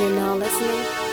You're now listening